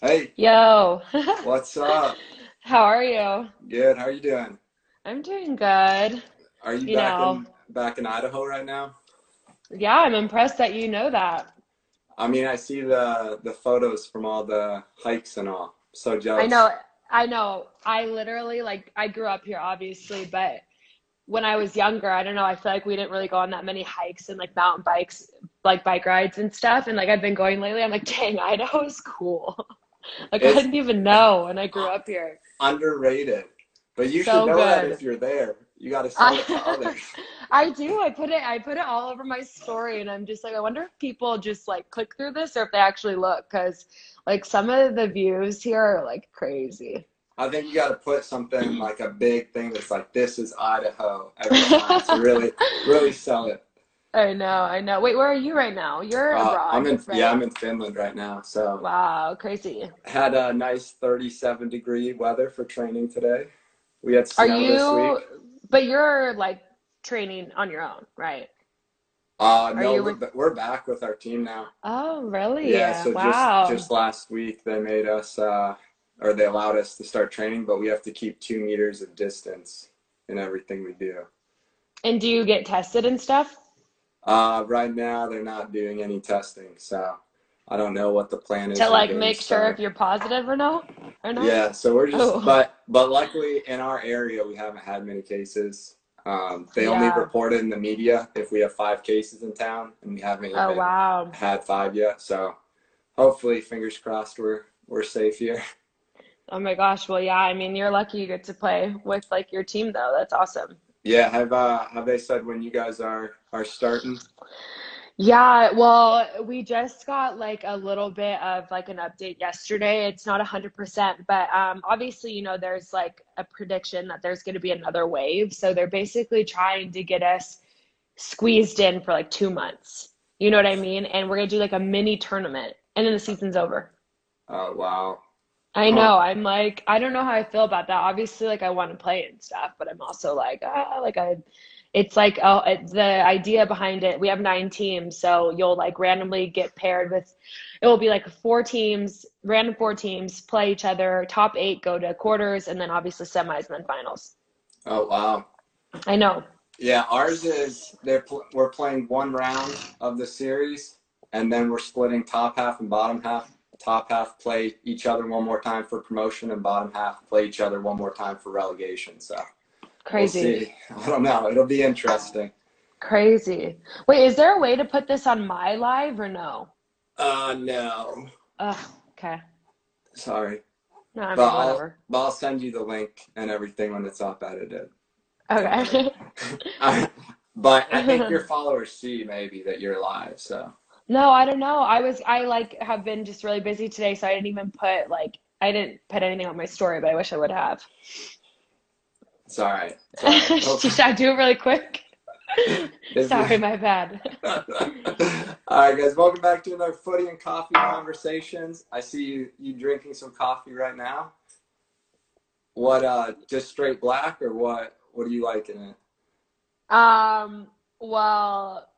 Hey, Yo, what's up? how are you? Good. How are you doing? I'm doing good. Are you You back know, in back in Idaho right now? yeah, I'm impressed that you know that. I mean, I see the the photos from all the hikes and all. So jealous. I know, I know. I literally like I grew up here obviously, but when I was younger, I don't know, I feel like we didn't really go on that many hikes and like mountain bikes, like bike rides and stuff. And like I've been going lately, I'm like, dang, Idaho is cool. Like I It's didn't even know when I grew up here. underrated, but you should So know that if you're there. You got to sell it to I others. I do. I put it I put it all over my story and I'm just like I wonder if people just like click through this or if they actually look because like some of the views here are like crazy. I think you got to put something like a big thing that's like, "This is Idaho" every time to really really sell it. I know, I know. Wait, where are you right now? You're Uh, I'm abroad, in yeah. I'm in Finland right now, so Wow, crazy. had a nice 37 degree weather for training today. We had Are snow this you, week. but you're like training on your own, right? Uh, Are no, you we're we're back with our team now. oh, really? Yeah, so just Wow. just last week they made us uh, or they allowed us to start training, but we have to keep two meters of distance in everything we do. And do you get tested and stuff? Uh, right now they're not doing any testing, so I don't know what the plan is to like make sure if you're positive or no? Or not? Yeah, so we're just, Oh, but but luckily in our area we haven't had many cases. Um, they only yeah. report it in the media if we have five cases in town, and we haven't Oh, wow. had five yet. So hopefully, fingers crossed, we're we're safe here. Oh my gosh. Well, yeah, I mean, you're lucky you get to play with like your team though. That's awesome. Yeah, have uh have they said when you guys are are starting? Yeah, well, we just got like a little bit of like an update yesterday. It's not 100%, but um obviously, you know, there's like a prediction that there's going to be another wave. So they're basically trying to get us squeezed in for like two months. You know what I mean? And we're going to do like a mini tournament and then the season's over. Oh wow. I know. I'm like, I don't know how I feel about that. Obviously, like I want to play and stuff, but I'm also like, ah, like I, it's like, oh, it, the idea behind it. We have nine teams, so you'll like randomly get paired with, it will be like four teams, random four teams play each other. Top eight go to quarters, and then obviously semis and then finals. Oh wow. I know. Yeah, ours is they're we're playing one round of the series, and then we're splitting top half and bottom half. Top half play each other one more time for promotion, and bottom half play each other one more time for relegation. So we'll Crazy. see. I don't know. It'll be interesting. Crazy. Wait, is there a way to put this on my live or no? Uh no. Ugh, okay. Sorry. No, I But I'll but I'll send you the link and everything when it's up edited. Okay. but I think your followers see maybe that you're live, so No, I don't know. I was I like have been just really busy today, so I didn't even put like I didn't put anything on my story, but I wish I would have. it's all right. It's all right. Should I do it really quick? Sorry, my bad. All right, guys, welcome back to another footy and coffee conversations. I see you you drinking some coffee right now. What uh just straight black or what what do you like in it? Um, well,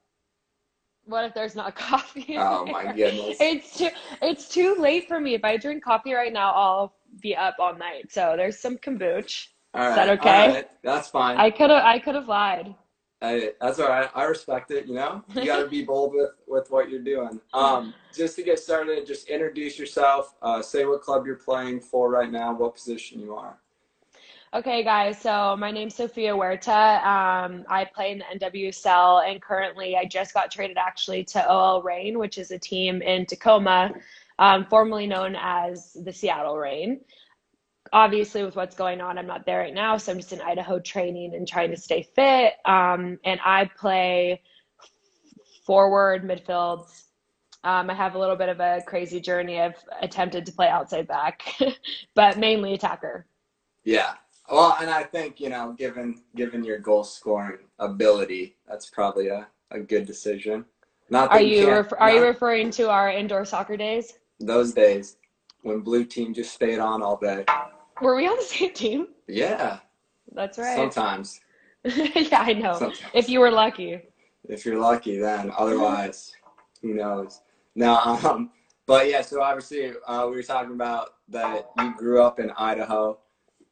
what if there's not coffee Oh my goodness. It's too it's too late for me. If I drink coffee right now, I'll be up all night. So there's some kombucha. All Is that okay? right. That's fine. I could have I could have lied. Hey, that's all right. I respect it, you know? You got to be bold with with what you're doing. Um just to get started, just introduce yourself, uh say what club you're playing for right now, what position you are. Okay, guys, so my name's Sophia Huerta. Um, I play in the NWSL, and currently I just got traded actually to OL Reign, which is a team in Tacoma, um, formerly known as the Seattle Reign. Obviously, with what's going on, I'm not there right now, so I'm just in Idaho training and trying to stay fit. Um, and I play forward, midfield. Um, I have a little bit of a crazy journey. I've attempted to play outside back, but mainly attacker. Yeah. Well, and I think, you know, given given your goal scoring ability, that's probably a, a good decision. Not Are you you ref are you referring to our indoor soccer days? those days when blue team just stayed on all day. Were we on the same team? Yeah, That's right. sometimes. Yeah, I know. Sometimes. If you were lucky. If you're lucky then. Otherwise, who knows? Now, um but yeah, so obviously uh, we were talking about that you grew up in Idaho.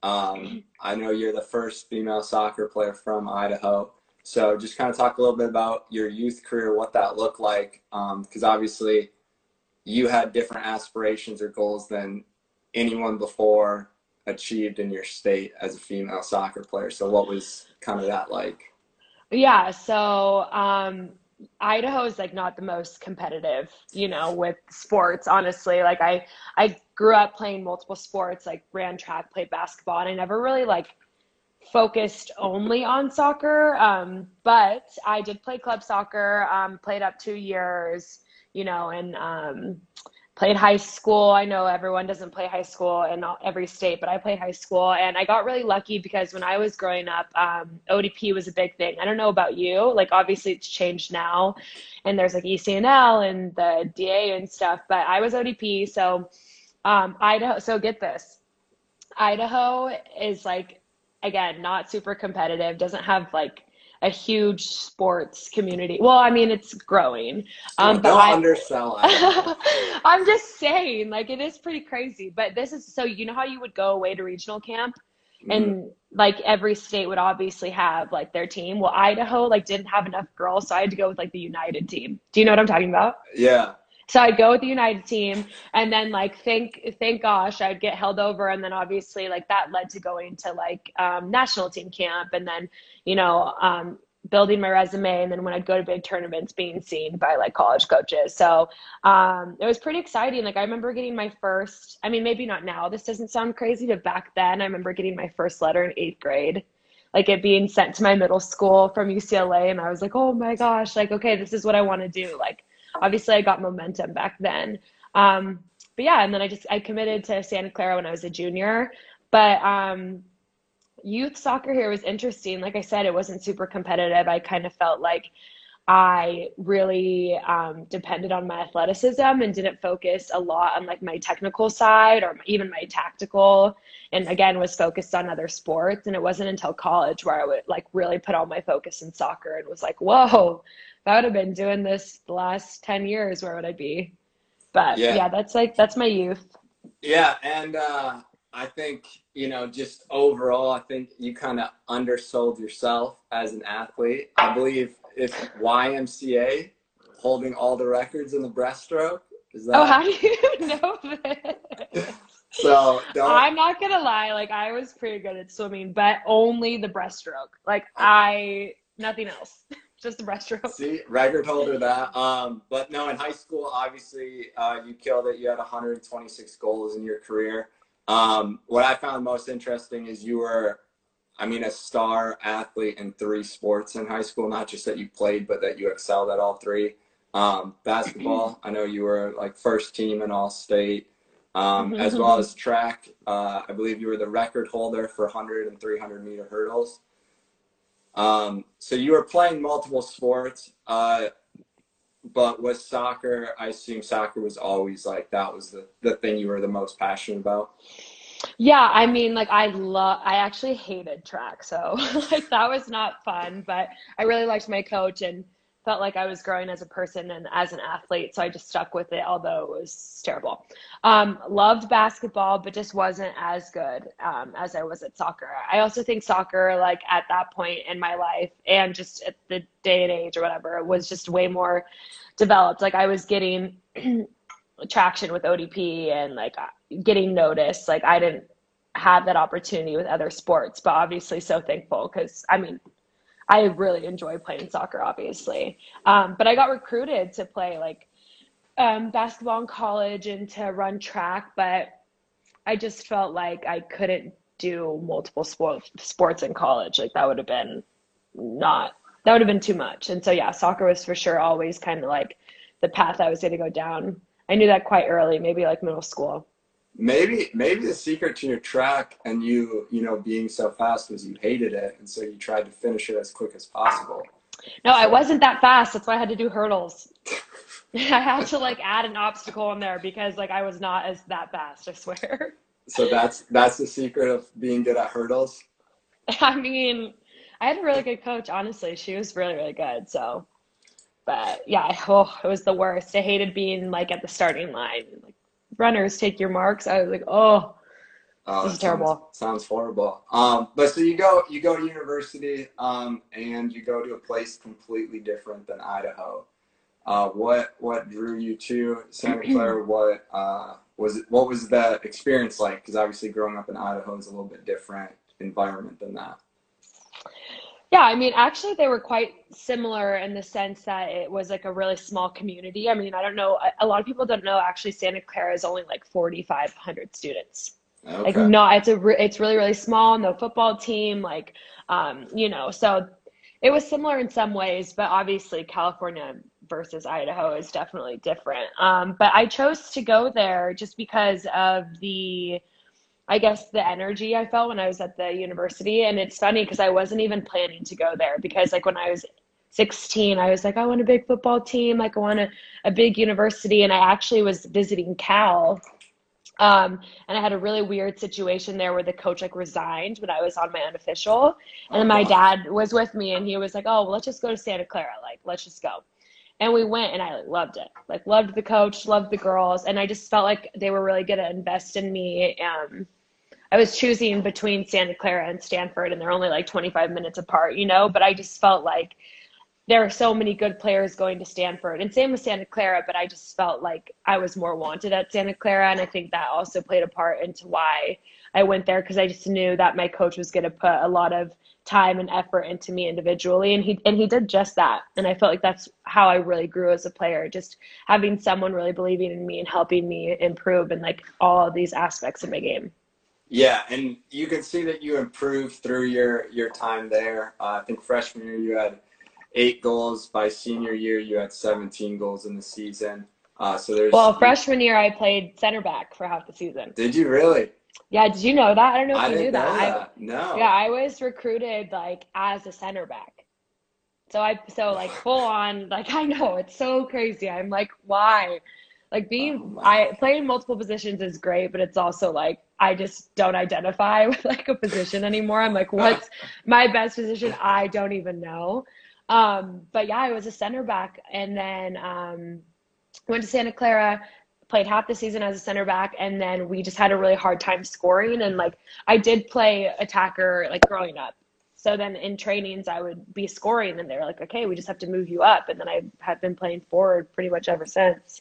Um, I know you're the first female soccer player from Idaho. So just kind of talk a little bit about your youth career, what that looked like, because um, obviously you had different aspirations or goals than anyone before achieved in your state as a female soccer player. So what was kind of that like? Yeah, so um, Idaho is like not the most competitive, you know, with sports. Honestly, like I I grew up playing multiple sports, like ran track, played basketball, and I never really like focused only on soccer. Um, but I did play club soccer, um, played up two years, you know, and um, played high school. I know everyone doesn't play high school in every state, but I played high school. And I got really lucky because when I was growing up, um, ODP was a big thing. I don't know about you. Like, obviously, it's changed now. And there's like ECNL and the DA and stuff. But I was ODP. So, um, Idaho. So, get this Idaho is like again, not super competitive, doesn't have like a huge sports community. Well, I mean, it's growing. Um, Don't I, undersell. I'm just saying, like, it is pretty crazy. But this is so you know how you would go away to regional camp, mm-hmm. and like every state would obviously have like their team. Well, Idaho like didn't have enough girls, so I had to go with like the United team. Do you know what I'm talking about? Yeah. So I'd go with the United team and then like thank thank gosh I'd get held over and then obviously like that led to going to like um, national team camp and then you know um, building my resume and then when I'd go to big tournaments being seen by like college coaches. So um, it was pretty exciting. Like I remember getting my first I mean maybe not now this doesn't sound crazy but back then I remember getting my first letter in 8th grade like it being sent to my middle school from UCLA and I was like oh my gosh like okay this is what I want to do like obviously I got momentum back then. Um, but yeah, and then I just I committed to Santa Clara when I was a junior. But um, youth soccer here was interesting. Like I said, it wasn't super competitive. I kind of felt like I really um, depended on my athleticism and didn't focus a lot on like my technical side or even my tactical. And again, was focused on other sports. And it wasn't until college where I would like really put all my focus in soccer and was like, whoa, if I would have been doing this the last 10 years, where would I be? But yeah, yeah that's like, that's my youth. Yeah. And uh, I think, you know, just overall, I think you kind of undersold yourself as an athlete. I believe if YMCA holding all the records in the breaststroke. Is that... Oh, how do you know this? so don't... I'm not gonna lie, like I was pretty good at swimming, but only the breaststroke. Like I nothing else just the breaststroke. See, record holder that. Um, but no, in high school, obviously, uh, you killed it. You had 126 goals in your career. Um, what I found most interesting is you were, I mean, a star athlete in three sports in high school. Not just that you played, but that you excelled at all three. Um, basketball, I know you were like first team in all state. Um, as well as track. Uh, I believe you were the record holder for 100 and 300 meter hurdles. Um, so you were playing multiple sports, uh, but with soccer, I assume soccer was always like that was the, the thing you were the most passionate about. Yeah, I mean, like I love. I actually hated track, so like that was not fun. But I really liked my coach, and felt like I was growing as a person and as an athlete. So I just stuck with it, although it was terrible. Um, loved basketball, but just wasn't as good um, as I was at soccer. I also think soccer, like at that point in my life and just at the day and age or whatever, was just way more developed. Like I was getting traction with ODP and like getting noticed. Like I didn't have that opportunity with other sports, but obviously so thankful because I mean, I really enjoy playing soccer, obviously. Um, but I got recruited to play like um, basketball in college and to run track, but I just felt like I couldn't do multiple sport, sports in college. Like that would have been not, that would have been too much. And so, yeah, soccer was for sure always kind of like the path I was going to go down. I knew that quite early, maybe like middle school maybe maybe the secret to your track and you you know being so fast was you hated it and so you tried to finish it as quick as possible no so. i wasn't that fast that's why i had to do hurdles i had to like add an obstacle in there because like i was not as that fast i swear so that's that's the secret of being good at hurdles i mean i had a really good coach honestly she was really really good so but yeah, oh, it was the worst. I hated being like at the starting line. Like runners take your marks. I was like, oh, Oh, This is that sounds- terrible. Sounds horrible. Um, but so you go you go to university, um, and you go to a place completely different than Idaho. Uh, what what drew you to Santa Clara? What uh, was it, what was that experience like? Because obviously growing up in Idaho is a little bit different environment than that. Yeah, I mean, actually, they were quite similar in the sense that it was like a really small community. I mean, I don't know, a- lot of people don't know actually Santa Clara is only like 4,500 students. Like, no, it's a, re- it's really, really small, no football team, like, um, you know, so it was similar in some ways, but obviously California versus Idaho is definitely different. Um, but I chose to go there just because of the, I guess the energy I felt when I was at the university. And it's funny because I wasn't even planning to go there because like when I was 16, I was like, I want a big football team, like I want a, a big university. And I actually was visiting Cal. Um, and I had a really weird situation there where the coach like resigned when I was on my unofficial. And then my Oh, dad was with me and he was like, Oh, well, let's just go to Santa Clara. Like, let's just go. And we went and I loved it. Like loved the coach, loved the girls, and I just felt like they were really gonna invest in me. Um, I was choosing between Santa Clara and Stanford, and they're only like 25 minutes apart, you know. But I just felt like there are so many good players going to Stanford, and same with Santa Clara. But I just felt like I was more wanted at Santa Clara, and I think that also played a part into why I went there because I just knew that my coach was going to put a lot of time and effort into me individually, and he and he did just that. And I felt like that's how I really grew as a player, just having someone really believing in me and helping me improve in like all these aspects of my game. Yeah, and you can see that you improved through your your time there. Uh, I think freshman year you had eight goals. By senior year, you had 17 goals in the season. Uh, so there's Well, freshman year I played center back for half the season. Did you really? Yeah, did you know that? I don't know if I you knew know that. I- No. Yeah, I was recruited like as a center back. So I so like full on like I know it's so crazy. I'm like, why? Like Oh, being my. I playing multiple positions is great, but it's also like I just don't identify with like a position anymore. I'm like, what's my best position? I don't even know. Um, but yeah, I was a center back and then um went to Santa Clara, played half the season as a center back, and then we just had a really hard time scoring. And like I did play attacker like growing up. So then in trainings I would be scoring and they were like, okay, we just have to move you up. And then I have been playing forward pretty much ever since.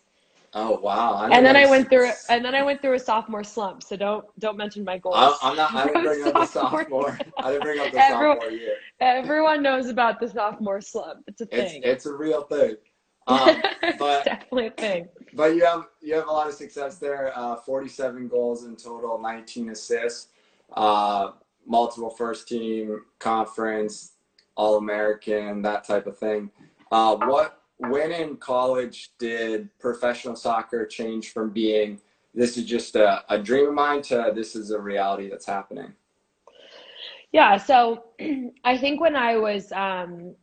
Oh wow. I And then I went through and then I went through a sophomore slump. So don't don't mention my goals. I, I'm not. I didn't bring up the sophomore. I didn't bring up the Everyone- sophomore year. Everyone knows about the sophomore slump. It's a thing. it's a real thing. Um, it's but definitely a thing. but you have you have a lot of success there. Uh, 47 goals in total, 19 assists, uh, multiple first team conference, All American, that type of thing. Uh, what when in college did professional soccer change from being this is just a, a dream of mine to this is a reality that's happening? Yeah, so I think when I was um,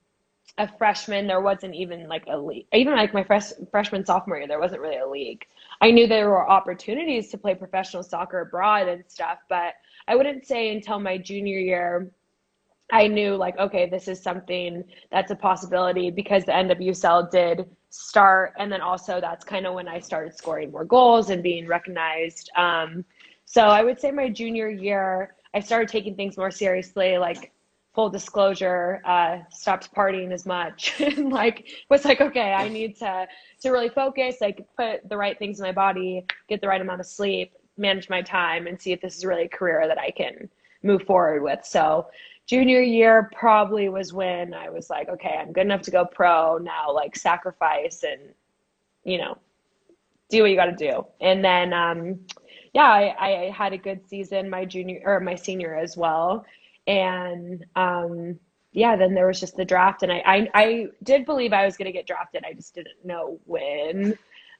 a freshman, there wasn't even like a league. Even like my fresh, freshman sophomore year, there wasn't really a league. I knew there were opportunities to play professional soccer abroad and stuff, but I wouldn't say until my junior year I knew like, okay, this is something that's a possibility because the NWSL did start, and then also that's kind of when I started scoring more goals and being recognized. Um, so I would say my junior year, I started taking things more seriously, like full disclosure, uh, stopped partying as much, and like was like, okay, I need to to really focus, like put the right things in my body, get the right amount of sleep, manage my time, and see if this is really a career that I can move forward with. So junior year probably was when I was like, okay, I'm good enough to go pro now, like sacrifice and, you know, do what you got to do. And then, um, yeah, I, I had a good season my junior or my senior as well. And, um, yeah, then there was just the draft and I, I, I did believe I was going to get drafted. I just didn't know when.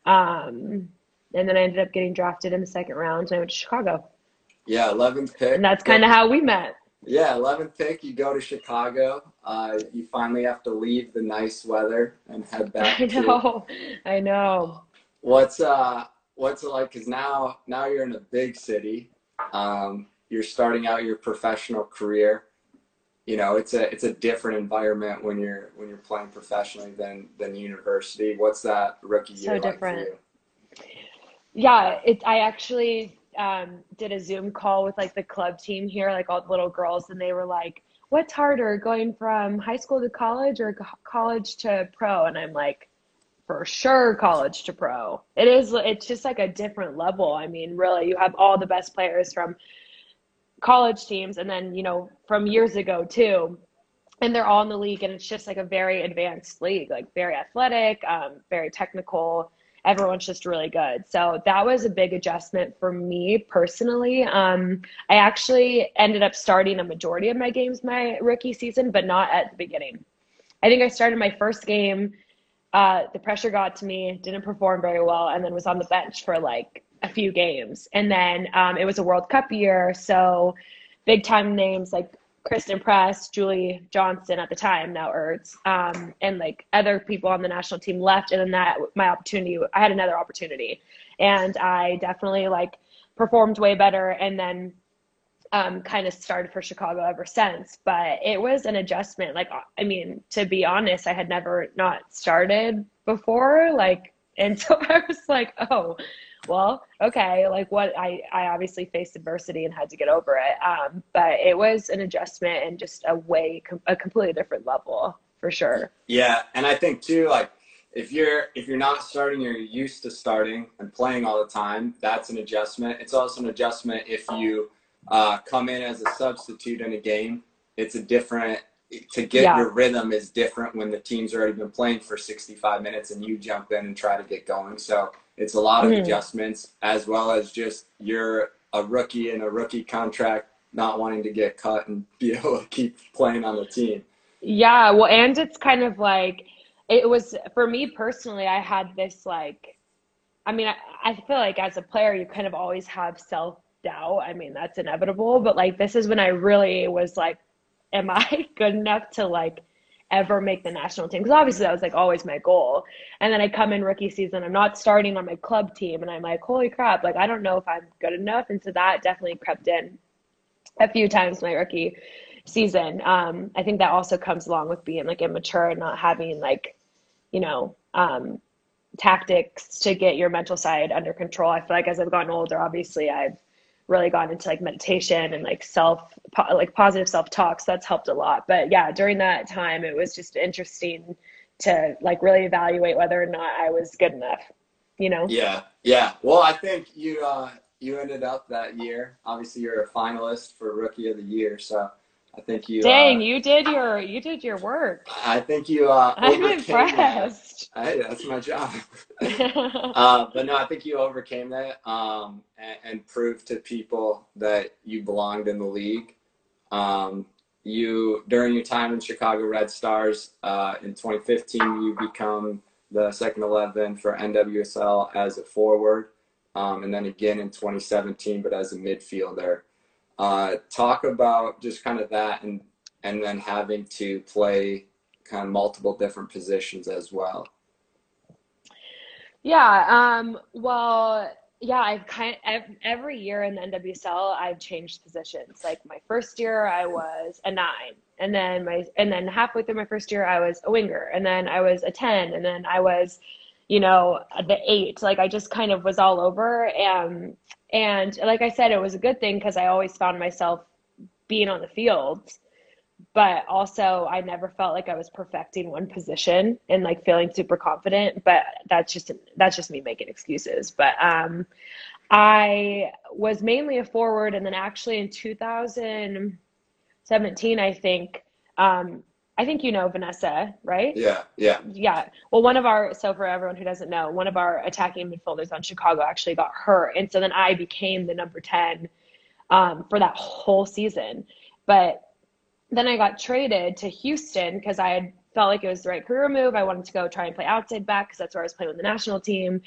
Um, and then I ended up getting drafted in the second round and I went to Chicago. Yeah, 11th pick. And that's kind of how we met. Yeah, 11th pick, you go to Chicago. Uh, you finally have to leave the nice weather and head back I to know. I know. what's uh what's it like? Because now now you're in a big city. Um, you're starting out your professional career. you know, it's a it's a different environment when you're when you're playing professionally than than university. What's that rookie So year like for you? Yeah, it, I actually um, did a Zoom call with like the club team here, like all the little girls, and they were like, "What's harder, going from high school to college or college to pro?" And I'm like, "For sure, college to pro. It is. It's just like a different level. I mean, really, you have all the best players from college teams, and then you know from years ago too." And they're all in the league, and it's just like a very advanced league, like very athletic, um, very technical everyone's just really good. So that was a big adjustment for me personally. Um, I actually ended up starting a majority of my games my rookie season, but not at the beginning. I think I started my first game. Uh, the pressure got to me, didn't perform very well, and then was on the bench for like a few games. And then um, it was a World Cup year, so big time names like Christen Press, Julie Johnston at the time, now Ertz, um, and like other people on the national team left, and then that my opportunity, I had another opportunity, and I definitely like performed way better, and then um, kind of started for Chicago ever since. But it was an adjustment. Like, I mean, to be honest, I had never not started before, like, and so I was like, oh, well, okay, like what I, I obviously faced adversity and had to get over it. Um, but it was an adjustment and just a way, a completely different level for sure. Yeah, and I think too, like if you're if you're not starting, you're used to starting and playing all the time. That's an adjustment. It's also an adjustment if you uh, come in as a substitute in a game. It's a different to get Yeah. your rhythm is different when the team's already been playing for 65 minutes and you jump in and try to get going. So it's a lot of Mhm. adjustments as well as just you're a rookie in a rookie contract, not wanting to get cut and be able to keep playing on the team. Yeah, well, and it's kind of like it was for me personally, I had this like, I mean, I, I feel like as a player, you kind of always have self doubt. I mean, that's inevitable, but like this is when I really was like, am I good enough to like ever make the national team? Because obviously that was like always my goal. And then I come in rookie season, I'm not starting on my club team, and I'm like, holy crap, like I don't know if I'm good enough. And so that definitely crept in a few times my rookie season. Um, I think that also comes along with being like immature and not having like, you know, um, tactics to get your mental side under control. I feel like as I've gotten older, obviously I've really gone into like meditation and like self, po- like positive self talk. So that's helped a lot. But yeah, during that time, it was just interesting to like really evaluate whether or not I was good enough, you know? Yeah, yeah. Well, I think you uh, you ended up that year. Obviously, you're a finalist for Rookie of the Year, so I think you. Dang, uh, you did your you did your work. I think you. Uh, I'm overcame that. impressed. Hey, that's my job. uh, but no, I think you overcame that um, and, and proved to people that you belonged in the league. Um, you during your time in Chicago Red Stars uh, in 2015, you become the second 11 for NWSL as a forward, um, and then again in 2017, but as a midfielder. Uh, talk about just kind of that, and and then having to play kind of multiple different positions as well. Yeah, um, well, yeah, I've kind ev- every year in the NWSL, I've changed positions. Like my first year, I was a nine, and then my and then halfway through my first year, I was a winger, and then I was a ten, and then I was, you know, the eight. Like I just kind of was all over, and and like I said, it was a good thing because I always found myself being on the field but also I never felt like I was perfecting one position and like feeling super confident. But that's just that's just me making excuses. But um, I was mainly a forward, and then actually in 2017, I think um, I think you know Vanessa, right? Yeah, yeah. Yeah. Well, one of our, so for everyone who doesn't know, one of our attacking midfielders on Chicago actually got hurt. And so then I became the number 10 um, for that whole season. But then I got traded to Houston because I had felt like it was the right career move. I wanted to go try and play outside back because that's where I was playing with the national team.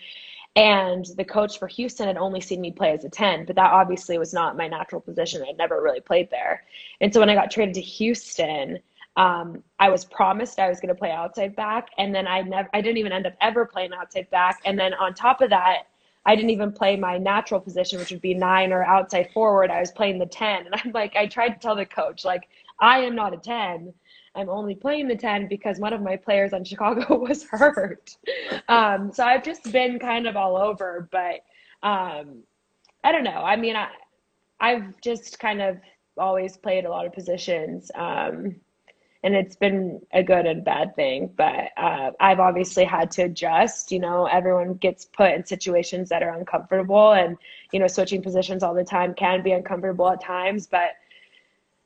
And the coach for Houston had only seen me play as a 10, but that obviously was not my natural position. I'd never really played there. And so when I got traded to Houston, um, I was promised I was going to play outside back, and then I never, I didn't even end up ever playing outside back. And then on top of that, I didn't even play my natural position, which would be nine or outside forward. I was playing the 10. And I'm like, I tried to tell the coach, like, I am not a 10. I'm only playing the 10 because one of my players on Chicago was hurt. Um, so I've just been kind of all over, but um, I don't know. I mean, I, I've just kind of always played a lot of positions. Um, and it's been a good and bad thing, but uh, I've obviously had to adjust. You know, everyone gets put in situations that are uncomfortable, and you know, switching positions all the time can be uncomfortable at times. But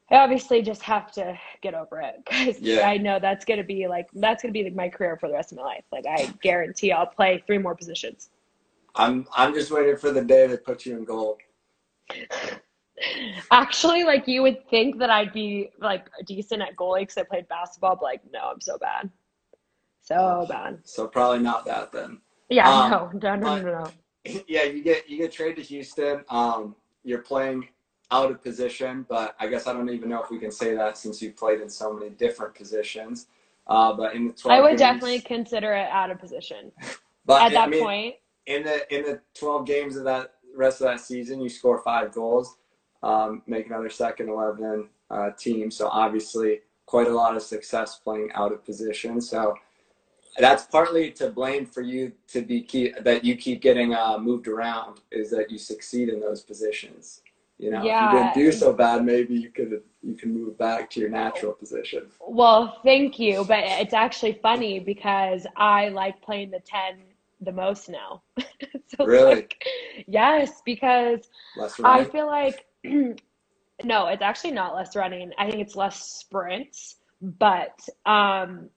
I obviously just have to get over it because yeah. I know that's gonna be like that's gonna be like my career for the rest of my life. Like I guarantee I'll play three more positions. I'm I'm just waiting for the day they put you in goal. Actually, like you would think that I'd be like decent at goalie because I played basketball, but like no, I'm so bad, so bad. So probably not that then. Yeah, um, no, no, no, no, no. Yeah, you get you get traded to Houston. Um, you're playing out of position, but I guess I don't even know if we can say that since you played in so many different positions. Uh, but in the 12 I would games, definitely consider it out of position. but at that I mean, point, in the in the 12 games of that rest of that season, you score five goals um, make another second 11 uh, team. So obviously, quite a lot of success playing out of position. So that's partly to blame for you to be keep, that you keep getting uh, moved around is that you succeed in those positions. You know, yeah. if you didn't do so bad, maybe you could you can move back to your natural position. Well, thank you, but it's actually funny because I like playing the ten the most now. so really? Like, yes, because I feel like no, it's actually not less running. I think it's less sprints, but um,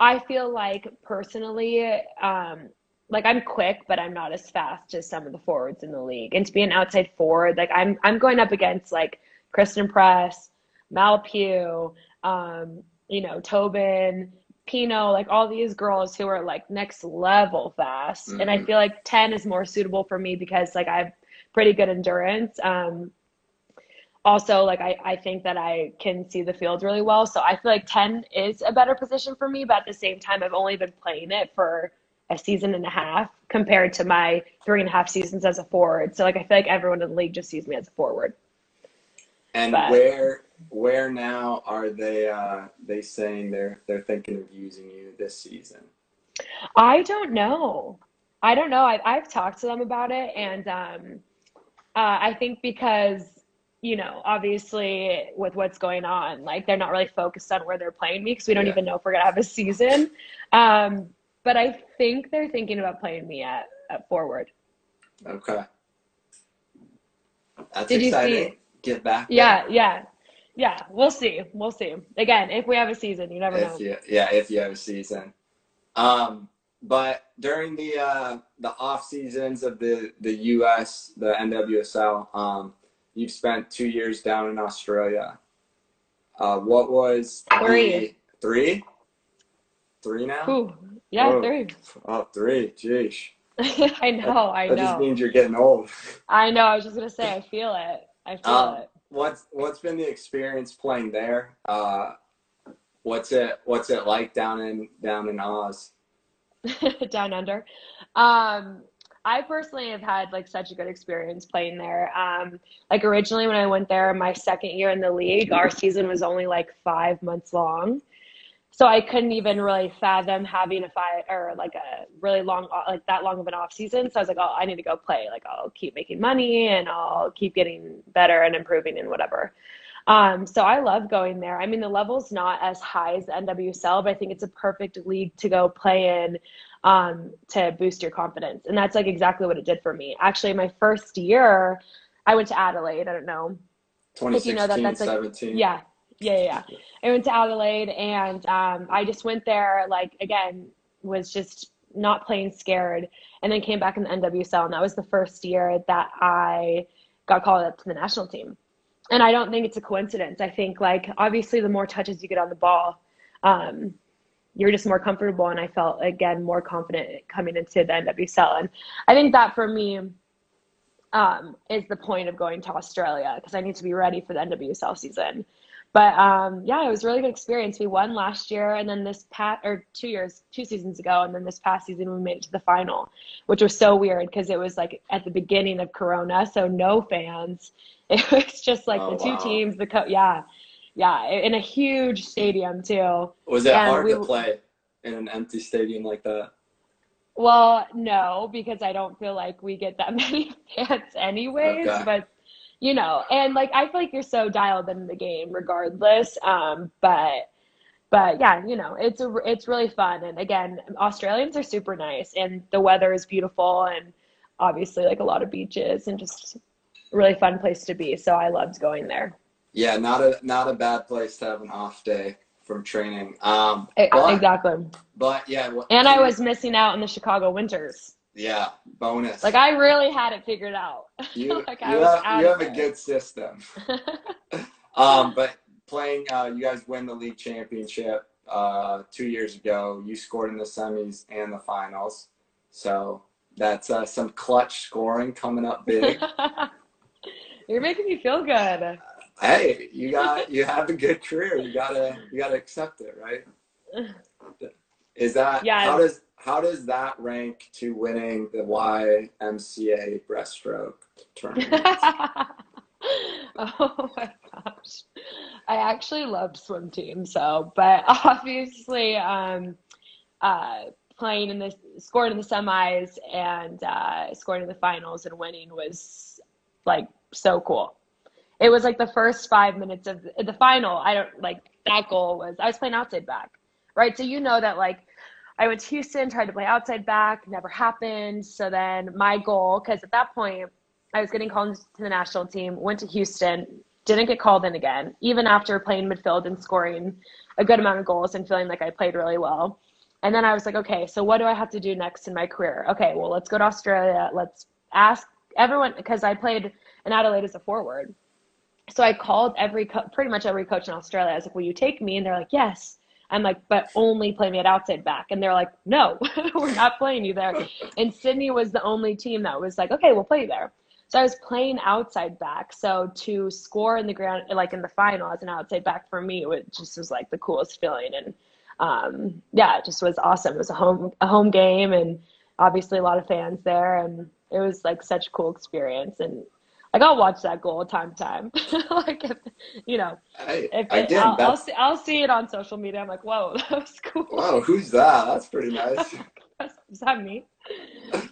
I feel like personally, um, like I'm quick, but I'm not as fast as some of the forwards in the league. And to be an outside forward, like I'm I'm going up against like Christen Press, Mal Pugh, um, you know, Tobin, Pinoe, like all these girls who are like next level fast. Mm-hmm. And I mm-hmm. feel like 10 is more suitable for me because like I have pretty good endurance. Um, also like I, I think that I can see the field really well. So I feel like 10 is a better position for me, but at the same time, I've only been playing it for a season and a half compared to my three and a half seasons as a forward. So like I feel like everyone in the league just sees me as a forward. And but, where where now are they uh they saying they're they're thinking of using you this season? I don't know. I don't know. I've I've talked to them about it and um uh, I think because you know, obviously with what's going on, like they're not really focused on where they're playing me because we don't yeah. even know if we're gonna have a season. Um, but I think they're thinking about playing me at, at forward. Okay. That's Did exciting. You see? Get back. There. Yeah, yeah. Yeah, we'll see. We'll see. Again, if we have a season, you never if know. You, yeah, if you have a season. Um, but during the uh, the off seasons of the the US, the NWSL, um, You've spent two years down in Australia. Uh, what was three? Three? Three now? Ooh, yeah, oh, three. Oh, three. Jeez. I know, I know. That just means you're getting old. I know. I was just gonna say, I feel it. I feel um, it. What's What's been the experience playing there? Uh, what's it What's it like down in down in Oz? down under. Um, I personally have had like such a good experience playing there. Um, like originally when I went there, my second year in the league, our season was only like five months long. So I couldn't even really fathom having a five or like a really long, like that long of an off season. So I was like, oh, I need to go play. Like I'll keep making money and I'll keep getting better and improving and whatever. Um, so I love going there. I mean, the level's not as high as the NWSL, but I think it's a perfect league to go play in um, to boost your confidence. And that's like exactly what it did for me. Actually, my first year, I went to Adelaide. I don't know. 2016, you know that, that's like, 17. Yeah, yeah, yeah. I went to Adelaide and um, I just went there, like, again, was just not playing scared. And then came back in the NWSL. And that was the first year that I got called up to the national team. And I don't think it's a coincidence. I think, like, obviously, the more touches you get on the ball, um, you're just more comfortable. And I felt again more confident coming into the NWSL. And I think that for me um, is the point of going to Australia because I need to be ready for the NWSL season. But um, yeah, it was a really good experience. We won last year, and then this past or two years, two seasons ago, and then this past season we made it to the final, which was so weird because it was like at the beginning of Corona, so no fans. It was just like oh, the two wow. teams, the co- yeah, yeah, in a huge stadium too. Was it And hard we- to play in an empty stadium like that? Well, no, because I don't feel like we get that many fans anyways, Okay. but you know, and like I feel like you're so dialed in the game regardless. Um, but but yeah, you know, it's a it's really fun and again, Australians are super nice and the weather is beautiful and obviously like a lot of beaches and just really fun place to be. So I loved going there. Yeah, not a not a bad place to have an off day from training. Um, but, Exactly. but yeah, what- And I was missing out in the Chicago winters. yeah bonus. Like I really had it figured out. you like, I you was have, out you have a good system. Um, but playing, uh, you guys win the league championship uh, two years ago. You scored in the semis and the finals, so that's uh, some clutch scoring coming up big. You're making me feel good. hey, you got you have a good career. You gotta you gotta accept it, right? Is that Yeah. how does how does that rank to winning the YMCA breaststroke tournament? oh my gosh. I actually loved swim team, so but obviously um uh playing in the scoring in the semis and uh scoring in the finals and winning was like so cool. It was like the first five minutes of the, final. I don't like that goal was I was playing outside back, right? So you know that like I went to Houston, tried to play outside back, never happened. So then my goal, because at that point I was getting called to the national team, went to Houston, didn't get called in again, even after playing midfield and scoring a good amount of goals and feeling like I played really well. And then I was like, okay, so what do I have to do next in my career? Okay, well, let's go to Australia. Let's ask everyone, because I played in Adelaide is a forward. So I called every, co- pretty much every coach in Australia. I was like, will you take me? And they're like, yes. I'm like, but only play me at outside back. And they're like, no, we're not playing you there. And Sydney was the only team that was like, okay, we'll play you there. So I was playing outside back. So to score in the ground, like in the final as an outside back for me, it just was like the coolest feeling. And um, yeah, it just was awesome. It was a home a home game, and obviously a lot of fans there, and it was like such a cool experience. And like I'll watch that goal time time. like if, you know, Hey, if I it, did. I'll, I'll see I'll see it on social media. I'm like, whoa, that was cool. wow, who's that? That's pretty nice. Is that me?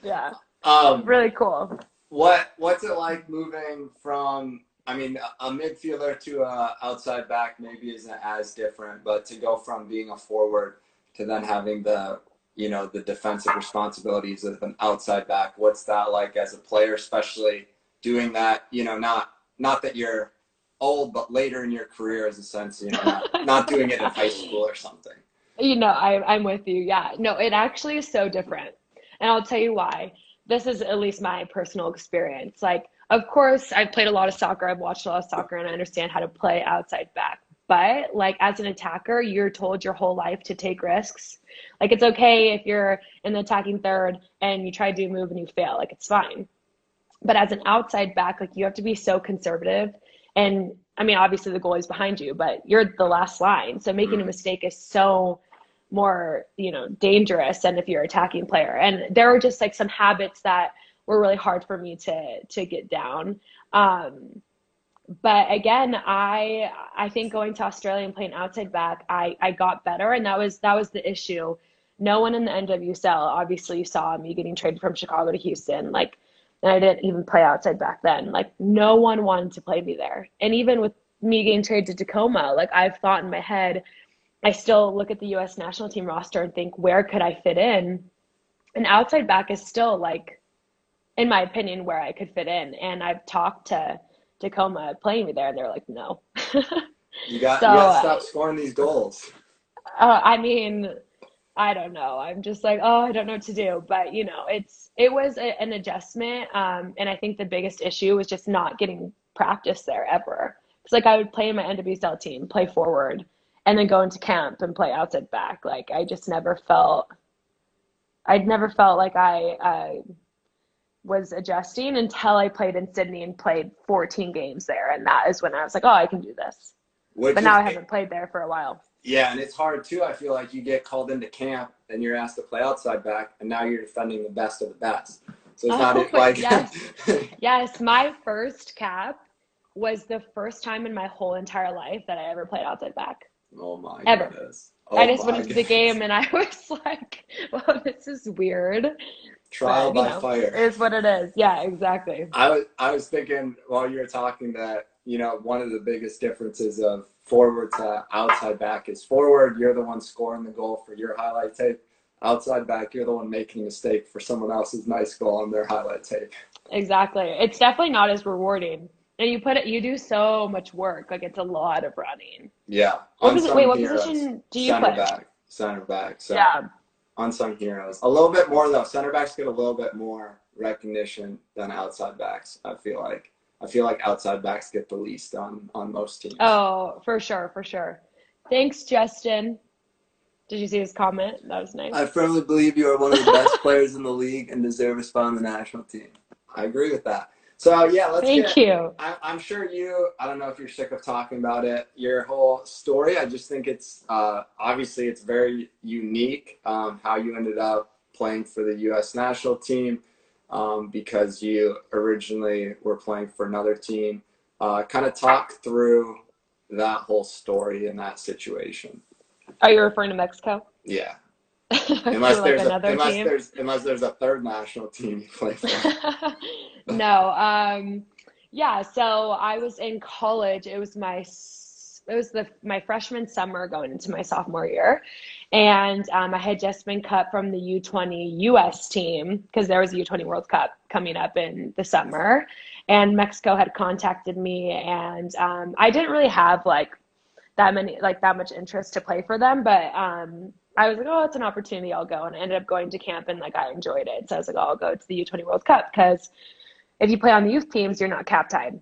Yeah, Um, really cool. What what's it like moving from? I mean, a a midfielder to a outside back maybe isn't as different, but to go from being a forward to then having the you know the defensive responsibilities of an outside back. What's that like as a player, especially doing that? You know, not not that you're old, but later in your career, as a sense, you know, not, not doing it in high school or something. You know, I, I'm with you. Yeah. No, it actually is so different. And I'll tell you why. This is at least my personal experience. Like, of course, I've played a lot of soccer, I've watched a lot of soccer, and I understand how to play outside back. But, like, as an attacker, you're told your whole life to take risks. Like, it's okay if you're in the attacking third and you try to do a move and you fail. Like, it's fine. But as an outside back, like, you have to be so conservative. And I mean, obviously the goalie's behind you, but you're the last line. So making a mistake is so more, you know, dangerous than if you're attacking player. And there were just like some habits that were really hard for me to to get down. Um, but again, I I think going to Australia and playing outside back, I I got better, and that was that was the issue. No one in the NWSL, obviously, saw me getting traded from Chicago to Houston, like and I didn't even play outside back then. Like no one wanted to play me there. And even with me getting traded to Tacoma, like I've thought in my head, I still look at the US national team roster and think, where could I fit in? And outside back is still like, in my opinion, where I could fit in. And I've talked to Tacoma playing me there, and they're like, no. You got So, you got to uh, stop scoring these goals. uh, I mean, I don't know. I'm just like, oh, I don't know what to do. But you know, it's it was a, an adjustment, um, and I think the biggest issue was just not getting practice there ever. It's like I would play in my NWSL team, play forward, and then go into camp and play outside back. Like I just never felt, I'd never felt like I uh, was adjusting until I played in Sydney and played 14 games there, and that is when I was like, oh, I can do this. Which But now I haven't played there for a while. Yeah, and it's hard too. I feel like you get called into camp and you're asked to play outside back, and now you're defending the best of the best. So it's Oh, not like yes. Yes, my first cap was the first time in my whole entire life that I ever played outside back. Oh my Ever. goodness. Oh I just went into the game and I was like, well, this is weird. Trial But, by know, fire. Is what it is. Yeah, exactly. I was I was thinking while you were talking that you know one of the biggest differences of forward to outside back is forward you're the one scoring the goal for your highlight tape. Outside back you're the one making a mistake for someone else's nice goal on their highlight tape. Exactly. It's definitely not as rewarding. And you put it, you do so much work. Like it's a lot of running. Yeah. What was? Wait, what heroes. position do you Center play? back. Center back. So Yeah. unsung heroes. A little bit more though. Center backs get a little bit more recognition than outside backs. I feel like. I feel like outside backs get the least on on most teams. Oh, for sure, for sure. Thanks, Justin. Did you see his comment? That was nice. I firmly believe you are one of the best players in the league and deserve a spot on the national team. I agree with that. So yeah, let's Thank get, you. I, I'm sure you. I don't know if you're sick of talking about it. Your whole story. I just think it's uh, obviously it's very unique. Um, how you ended up playing for the U.S. national team um, because you originally were playing for another team. Uh, kind of talk through that whole story and that situation. Are you referring to Mexico? Yeah, unless like there's a, unless team. there's unless there's a third national team you play for. no. Um, yeah. So I was in college. It was my it was the my freshman summer going into my sophomore year, and um, I had just been cut from the U20 U.S. team because there was a U20 World Cup coming up in the summer, and Mexico had contacted me, and um, I didn't really have like that many like that much interest to play for them, but um, I was like, oh, it's an opportunity. I'll go, and I ended up going to camp, and like I enjoyed it. So I was like, oh, I'll go to the U20 World Cup because if you play on the youth teams, you're not cap tied.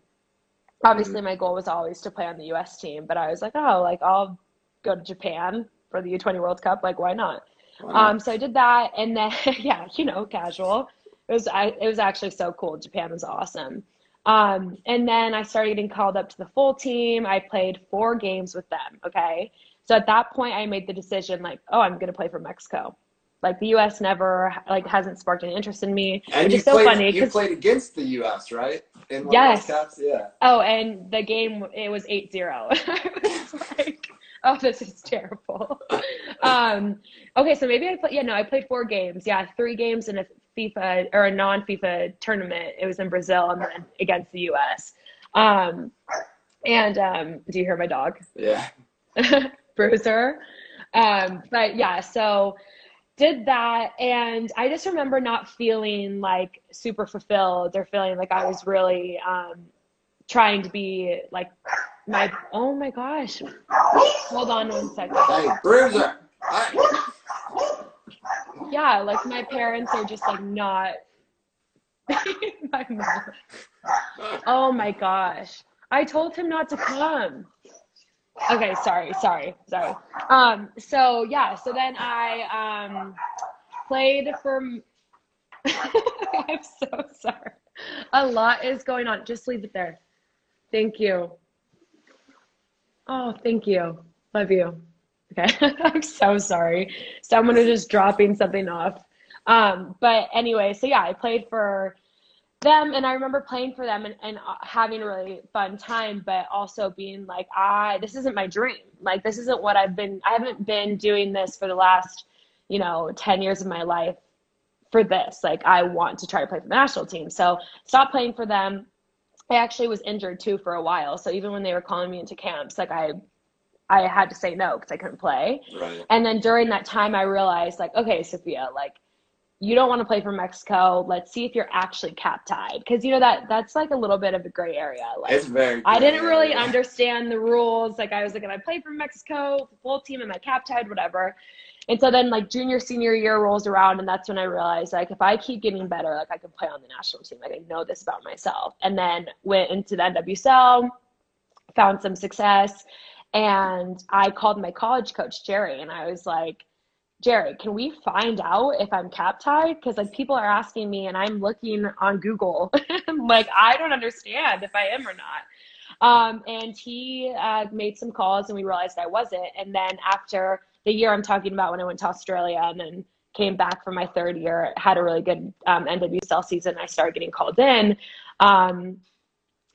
Obviously, my goal was always to play on the U.S. team, but I was like, oh, like I'll go to Japan for the U20 World Cup. Like, why not? Not? Um, so I did that, and then yeah, you know, casual. It was I, it was actually so cool. Japan was awesome. Um, and then I started getting called up to the full team. I played four games with them. Okay, so at that point, I made the decision like, oh, I'm gonna play for Mexico. Like the U.S. never like hasn't sparked any interest in me, And which you is so played, funny you played against the U.S., right? In Yes. Yeah. Oh, and the game it was 8-0. Like, oh, this is terrible. Um, okay, so maybe I played. Yeah, no, I played four games. Yeah, three games in a FIFA or a non-FIFA tournament. It was in Brazil and then against the U.S. Um, and um, do you hear my dog? Yeah. Bruiser. Um, but yeah, so did that and I just remember not feeling like super fulfilled or feeling like I was really um trying to be like my oh my gosh. Hold on one second. Hey, Bruiser. Hey. Yeah, like my parents are just like not my mom. Oh my gosh. I told him not to come. Okay, sorry, sorry, sorry. Um, so yeah, so then I um played for I'm so sorry. A lot is going on. Just leave it there. Thank you. Oh, thank you. Love you. Okay. I'm so sorry. Someone is just dropping something off. Um, but anyway, so yeah, I played for them and I remember playing for them and, and uh, having a really fun time, but also being like, I, this isn't my dream. Like, this isn't what I've been, I haven't been doing this for the last, you know, 10 years of my life for this. Like, I want to try to play for the national team. So stopped playing for them. I actually was injured too for a while. So even when they were calling me into camps, like I, I had to say no because I couldn't play. Right. And then during that time, I realized, like, okay, Sofia, like, you don't want to play for Mexico. Let's see if you're actually cap tied, because you know that that's like a little bit of a gray area. Like, It's very. I didn't good. really understand the rules. Like, I was like, if I play for Mexico, full team, am I cap tied, whatever. And so then, like, junior, senior year rolls around, and that's when I realized, like, if I keep getting better, like, I can play on the national team. Like, I know this about myself. And then went into the NWSL, found some success, and I called my college coach, Jerry, and I was like, Jerry, can we find out if I'm cap tied? Because like people are asking me, and I'm looking on Google. Like, I don't understand if I am or not. Um, and he uh, made some calls, and we realized I wasn't. And then after the year I'm talking about, when I went to Australia and then came back for my third year, had a really good um, NWSL season. I started getting called in. Um,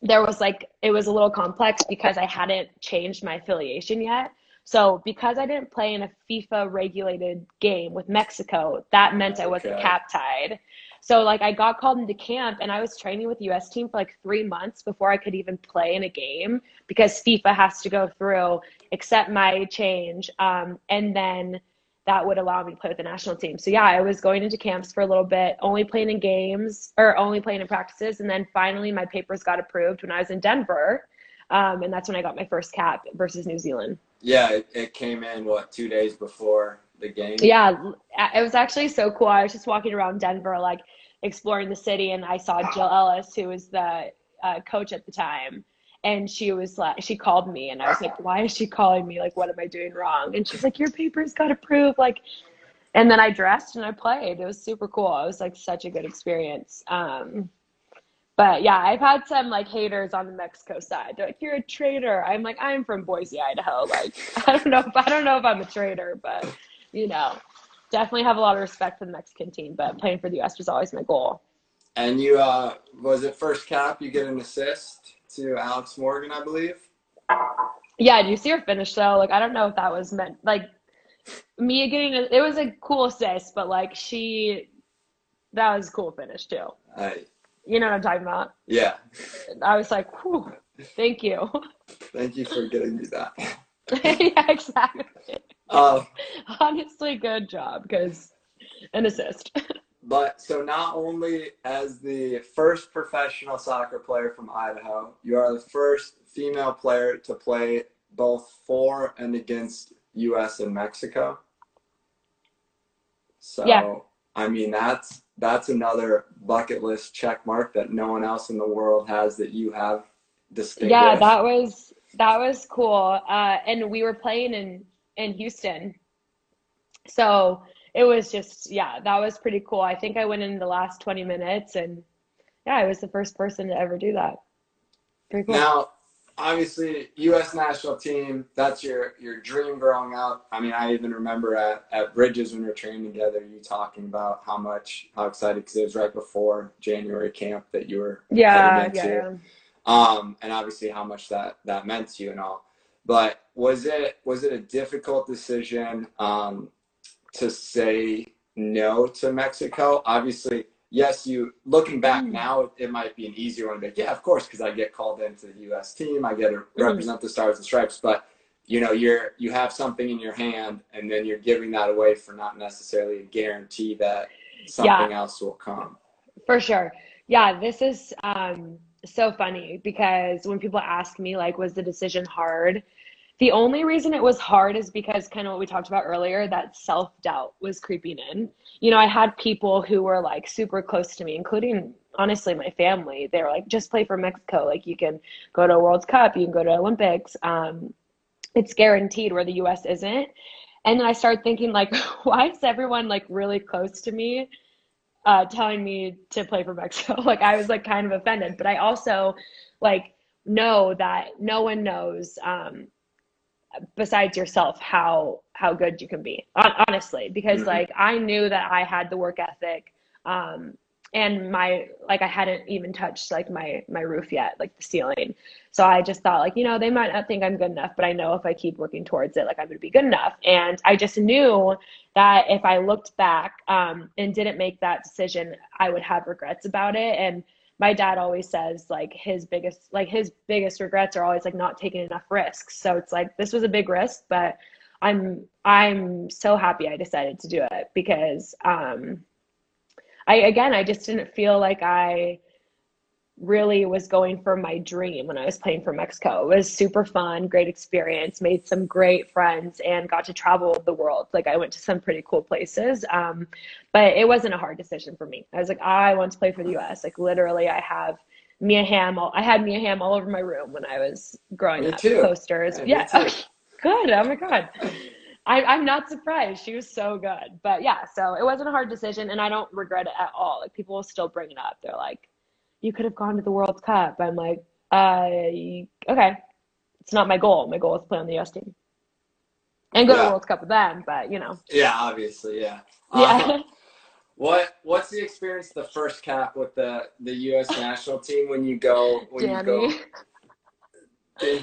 there was like it was a little complex because I hadn't changed my affiliation yet. So because I didn't play in a FIFA regulated game with Mexico, that meant I wasn't cap tied. So like I got called into camp and I was training with the US team for like 3 months before I could even play in a game because FIFA has to go through accept my change um, and then that would allow me to play with the national team. So yeah, I was going into camps for a little bit, only playing in games or only playing in practices, and then finally my papers got approved when I was in Denver, um, and that's when I got my first cap versus New Zealand. Yeah, it, it came in what two days before the game. Yeah, it was actually so cool. I was just walking around Denver, like exploring the city, and I saw Jill Ellis, who was the uh, coach at the time. And she was like, she called me, and I was like, why is she calling me? Like, what am I doing wrong? And she's like, your papers got approved. Like, and then I dressed and I played. It was super cool. It was like such a good experience. Um, but yeah, I've had some like haters on the Mexico side. They're like, "You're a traitor." I'm like, I'm from Boise, Idaho. Like, I don't know if I don't know if I'm a traitor, but you know, definitely have a lot of respect for the Mexican team. But playing for the U.S. was always my goal. And you uh was it first cap? You get an assist to Alex Morgan, I believe. Yeah, do you see her finish though? Like, I don't know if that was meant like me getting a, it was a cool assist, but like she, that was a cool finish too. I You know what I'm talking about? yeah. I was like, whew, thank you. Thank you for getting me that. yeah, exactly. Uh, Honestly, good job because an assist. but so not only as the first professional soccer player from Idaho, you are the first female player to play both for and against U.S. and Mexico. So Yeah. I mean that's that's another bucket list check mark that no one else in the world has that you have distinguished. Yeah, that was that was cool. Uh, and we were playing in in Houston, so it was just yeah, that was pretty cool. I think I went in the last 20 minutes, and yeah, I was the first person to ever do that. Pretty cool. Now, obviously, U.S. national team, that's your, your dream growing up. I mean, I even remember at, at Bridges when we were training together, you talking about how much, how excited, because it was right before January camp that you were yeah, yeah. Um, and obviously how much that, that meant to you and all. But was it, was it a difficult decision um, to say no to Mexico? Obviously, yes, you looking back Mm. now, it might be an easier one. But yeah, of course, because I get called into the U.S. team, I get to represent the Stars and Stripes. But you know, you're you have something in your hand, and then you're giving that away for not necessarily a guarantee that something else will come. For sure. Yeah, this is um, so funny because when people ask me, like, was the decision hard? The only reason it was hard is because kind of what we talked about earlier, that self doubt was creeping in. You know, I had people who were like super close to me, including honestly my family. They were like, just play for Mexico. Like, you can go to a World Cup, you can go to Olympics. Um, it's guaranteed where the US isn't. And then I started thinking, like, why is everyone like really close to me? uh, telling me to play for Mexico. Like I was like kind of offended, but I also like know that no one knows um, besides yourself how how good you can be. Honestly, because Mhm. like I knew that I had the work ethic. Um, and my like I hadn't even touched like my my roof yet, like the ceiling. So I just thought like, you know, they might not think I'm good enough, but I know if I keep working towards it, like I'm gonna be good enough. And I just knew that if I looked back um, and didn't make that decision, I would have regrets about it. And my dad always says like his biggest like his biggest regrets are always like not taking enough risks. So it's like this was a big risk, but I'm I'm so happy I decided to do it because um, I again I just didn't feel like I really was going for my dream when I was playing for Mexico. It was super fun, great experience, made some great friends, and got to travel the world. Like I went to some pretty cool places. Um, but it wasn't a hard decision for me. I was like, I want to play for the U.S. Like literally, I have Mia Hamm. All, I had Mia Hamm all over my room when I was growing Me up. too. Posters. Yeah, Yeah. Good. Oh my God. I, I'm not surprised. She was so good. But yeah, so it wasn't a hard decision, and I don't regret it at all. Like people will still bring it up. They're like, "You could have gone to the World Cup." I'm like, uh, okay. It's not my goal. My goal is to play on the U.S. team and go to Yeah. the World Cup with them. But you know, Yeah, obviously, yeah. yeah. Um, What What's the experience the first cap with the the U.S. national team when you go when Danny. you go?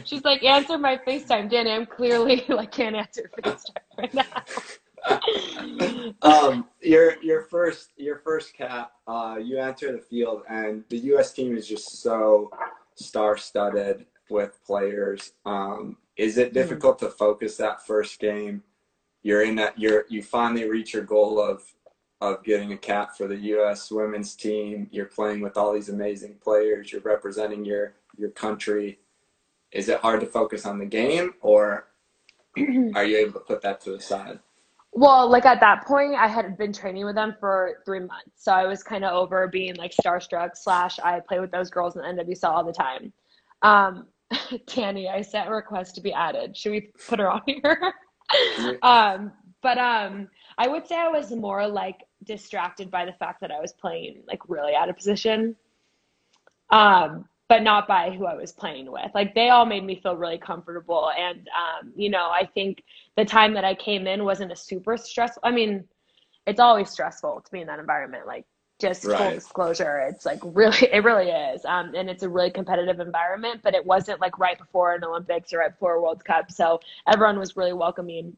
She's like, answer my FaceTime, Danny. I'm clearly like can't answer FaceTime right now. um, your your first your first cap, uh, you enter the field, and the U.S. team is just so star-studded with players. Um, is it Mm. difficult to focus that first game? You're in that. You're you finally reach your goal of of getting a cap for the U.S. women's team. You're playing with all these amazing players. You're representing your your country. Is it hard to focus on the game, or are you able to put that to the side? Well, like at that point, I had been training with them for three months, so I was kind of over being like starstruck. Slash, I play with those girls in the NWSL all the time. Um, Tanny, I sent a request to be added. Should we put her on here? um, but um, I would say I was more like distracted by the fact that I was playing like really out of position. Um, but not by who I was playing with. Like they all made me feel really comfortable, and um, you know, I think the time that I came in wasn't a super stressful. I mean, it's always stressful to be in that environment. Like just full disclosure, it's like really, it really is. Um, and it's a really competitive environment, but it wasn't like right before an Olympics or right before a World Cup. So everyone was really welcoming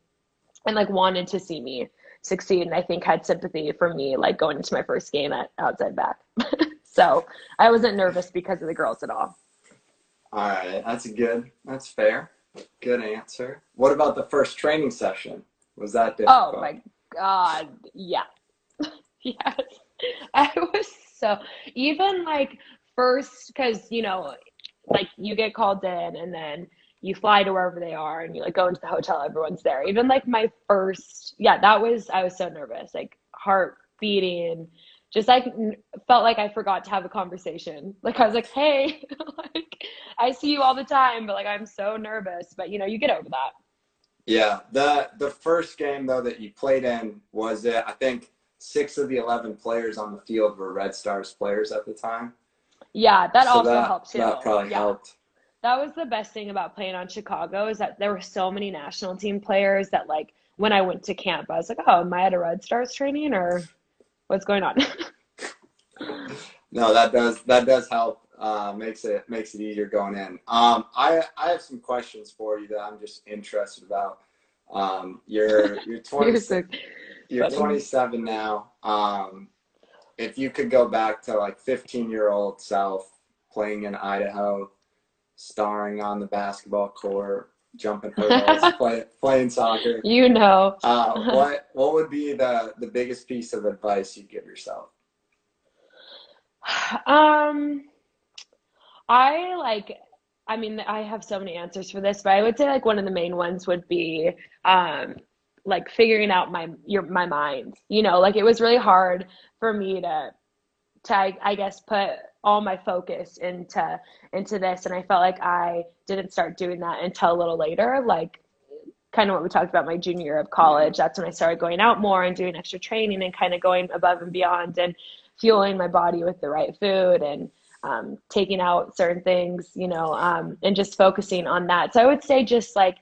and like wanted to see me succeed. And I think had sympathy for me, like going into my first game at outside back. so I wasn't nervous because of the girls at all. All right, that's good. That's fair. Good answer. What about the first training session? Was that oh, difficult? Oh my God. Yeah. yes. I was so, even like first, because, you know, like you get called in and then you fly to wherever they are and you like go into the hotel, everyone's there. Even like my first, yeah, that was, I was so nervous, like heart beating, just like n- felt like I forgot to have a conversation. Like I was like, hey, like I see you all the time, but like I'm so nervous. But you know, you get over that. Yeah. The the first game though that you played in was it? I think six of the eleven players on the field were Red Stars players at the time. Yeah, that So also that, helped too. That probably yeah. helped. That was the best thing about playing on Chicago is that there were so many national team players that like when I went to camp, I was like, oh, am I at a Red Stars training or what's going on? No, that does that does help. Uh, makes it makes it easier going in. Um, I I have some questions for you that I'm just interested about. Um, you're you're 20, You're you're 27 now. Um, if you could go back to like 15 year old self playing in Idaho, starring on the basketball court, jumping hurdles, play, playing soccer. you know. Uh, what what would be the the biggest piece of advice you'd give yourself? Um, I like, I mean, I have so many answers for this, but I would say like one of the main ones would be um, like figuring out my your my mind. You know, like it was really hard for me to to I, I guess put all my focus into into this, and I felt like I didn't start doing that until a little later, like kind of what we talked about my junior year of college. That's when I started going out more and doing extra training and kind of going above and beyond and fueling my body with the right food and um, taking out certain things, you know, um, and just focusing on that. So I would say just like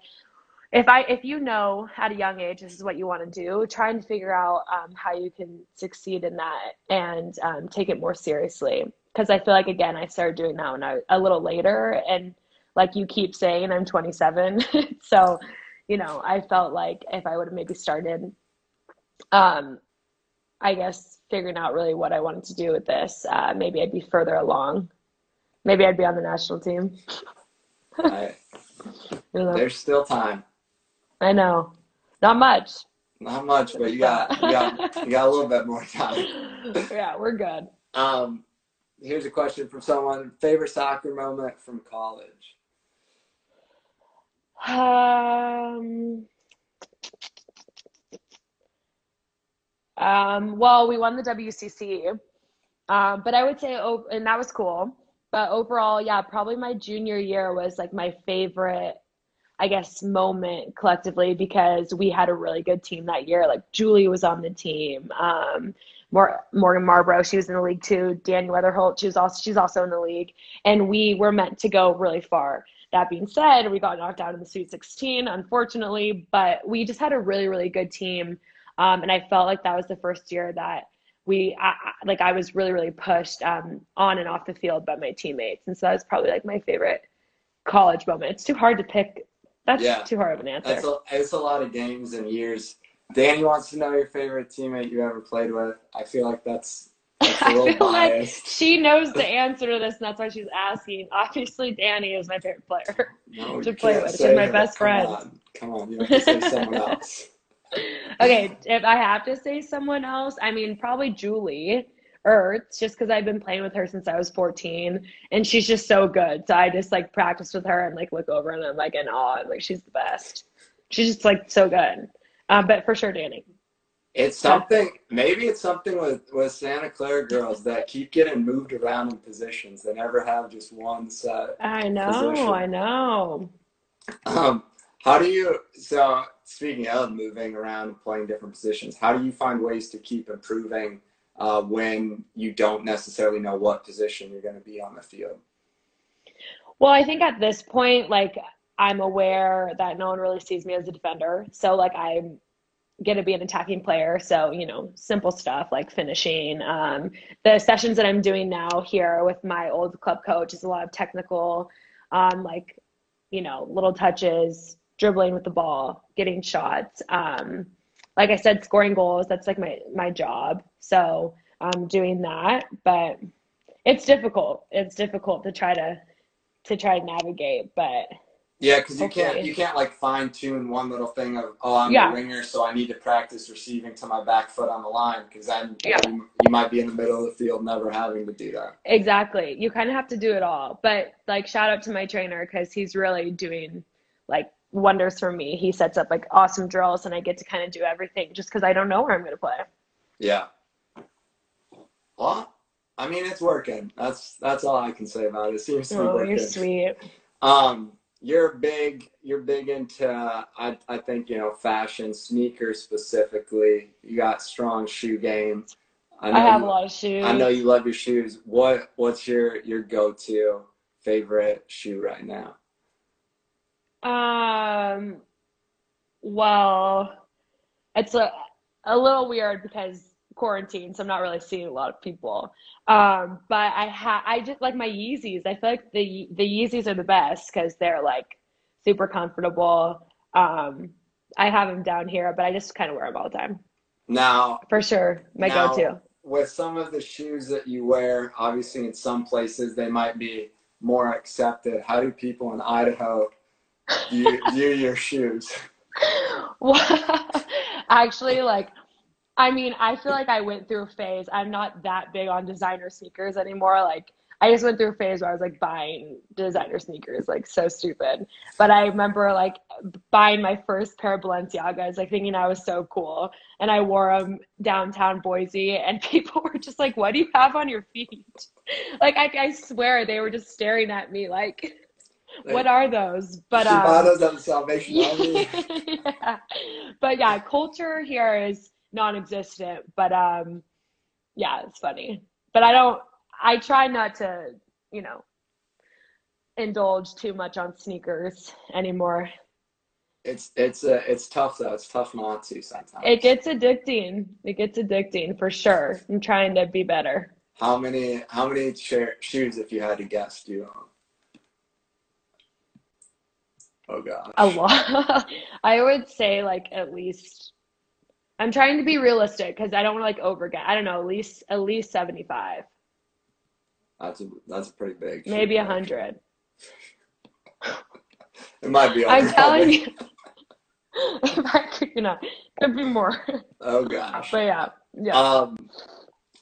if I if you know at a young age this is what you want to do, try and figure out um, how you can succeed in that and um, take it more seriously. Because I feel like again I started doing that when I a little later, and like you keep saying, I'm 27, so you know I felt like if I would have maybe started, um, I guess figuring out really what I wanted to do with this, uh, maybe I'd be further along. Maybe I'd be on the national team. I, there's still time. I know, not much. Not much, but you got you got you got a little bit more time. yeah, we're good. Um, here's a question from someone: favorite soccer moment from college? Um, um, well, we won the WCC, um, but I would say, oh, and that was cool. But overall, yeah, probably my junior year was like my favorite, I guess, moment collectively because we had a really good team that year. Like Julie was on the team. Um, Morgan Marlborough, she was in the league too. Danielle Weatherholt, she was also she's also in the league, and we were meant to go really far. That being said, we got knocked out in the Sweet 16, unfortunately, but we just had a really, really good team. Um, and I felt like that was the first year that we I, like I was really really pushed um, on and off the field by my teammates, and so that was probably like my favorite college moment. It's too hard to pick. That's yeah. too hard of an answer. That's a, it's a lot of games and years. Danny wants to know your favorite teammate you ever played with. I feel like that's I feel biased. like she knows the answer to this, and that's why she's asking. Obviously, Danny is my favorite player no, to play with. She's my best Come friend. On. Come on, you have to say someone else. okay, if I have to say someone else, I mean probably Julie Ertz, just because I've been playing with her since I was 14, and she's just so good. So I just like practice with her and like look over and I'm like in awe. And, like she's the best. She's just like so good. Um, but for sure, Danny. It's something. Maybe it's something with with Santa Clara girls that keep getting moved around in positions. They never have just one set. I know. Position. I know. Um, how do you? So speaking of moving around and playing different positions, how do you find ways to keep improving uh, when you don't necessarily know what position you're going to be on the field? Well, I think at this point, like I'm aware that no one really sees me as a defender. So like I'm going to be an attacking player. So, you know, simple stuff like finishing. Um, the sessions that I'm doing now here with my old club coach is a lot of technical, um, like, you know, little touches, dribbling with the ball, getting shots. Um, like I said, scoring goals, that's like my, my job. So I'm doing that, but it's difficult. It's difficult to try to, to try to navigate, but yeah, because you can't you can't like fine tune one little thing of oh I'm yeah. a winger so I need to practice receiving to my back foot on the line because then yeah. you, you, might be in the middle of the field never having to do that. Exactly, you kind of have to do it all. But like shout out to my trainer because he's really doing like wonders for me. He sets up like awesome drills and I get to kind of do everything just because I don't know where I'm going to play. Yeah. Well, I mean it's working. That's that's all I can say about it. It seems to be oh, working. You're sweet. Um you're big you're big into I, I think you know fashion sneakers specifically you got strong shoe game I, I have you, a lot of shoes I know you love your shoes what what's your your go-to favorite shoe right now um well it's a a little weird because quarantine, so I'm not really seeing a lot of people. Um, but I ha I just like my Yeezys. I feel like the the Yeezys are the best because they're like super comfortable. Um, I have them down here, but I just kind of wear them all the time. Now, for sure, my now, go-to. With some of the shoes that you wear, obviously in some places they might be more accepted. How do people in Idaho view, view your shoes? well, actually, like I mean, I feel like I went through a phase. I'm not that big on designer sneakers anymore. Like, I just went through a phase where I was like buying designer sneakers, like so stupid. But I remember like buying my first pair of Balenciagas, like thinking I was so cool, and I wore them downtown Boise, and people were just like, "What do you have on your feet?" like I, I swear they were just staring at me like. What are those? But um, um, the Salvation Army. yeah. But yeah, culture here is non-existent but um yeah it's funny. But i don't i try not to you know indulge too much on sneakers anymore. It's it's uh, it's tough though. It's tough not to sometimes. It gets addicting. It gets addicting for sure. I'm trying to be better. How many how many chair, shoes if you had to guess do you own? Oh god a lot. I would say like at least I'm trying to be realistic because I don't want to like overget. I don't know, at least at least 75. That's a that's pretty big. Maybe a hundred. it might be. I'm telling you. if I could, you know, could be more. Oh gosh. But yeah, yeah. Um,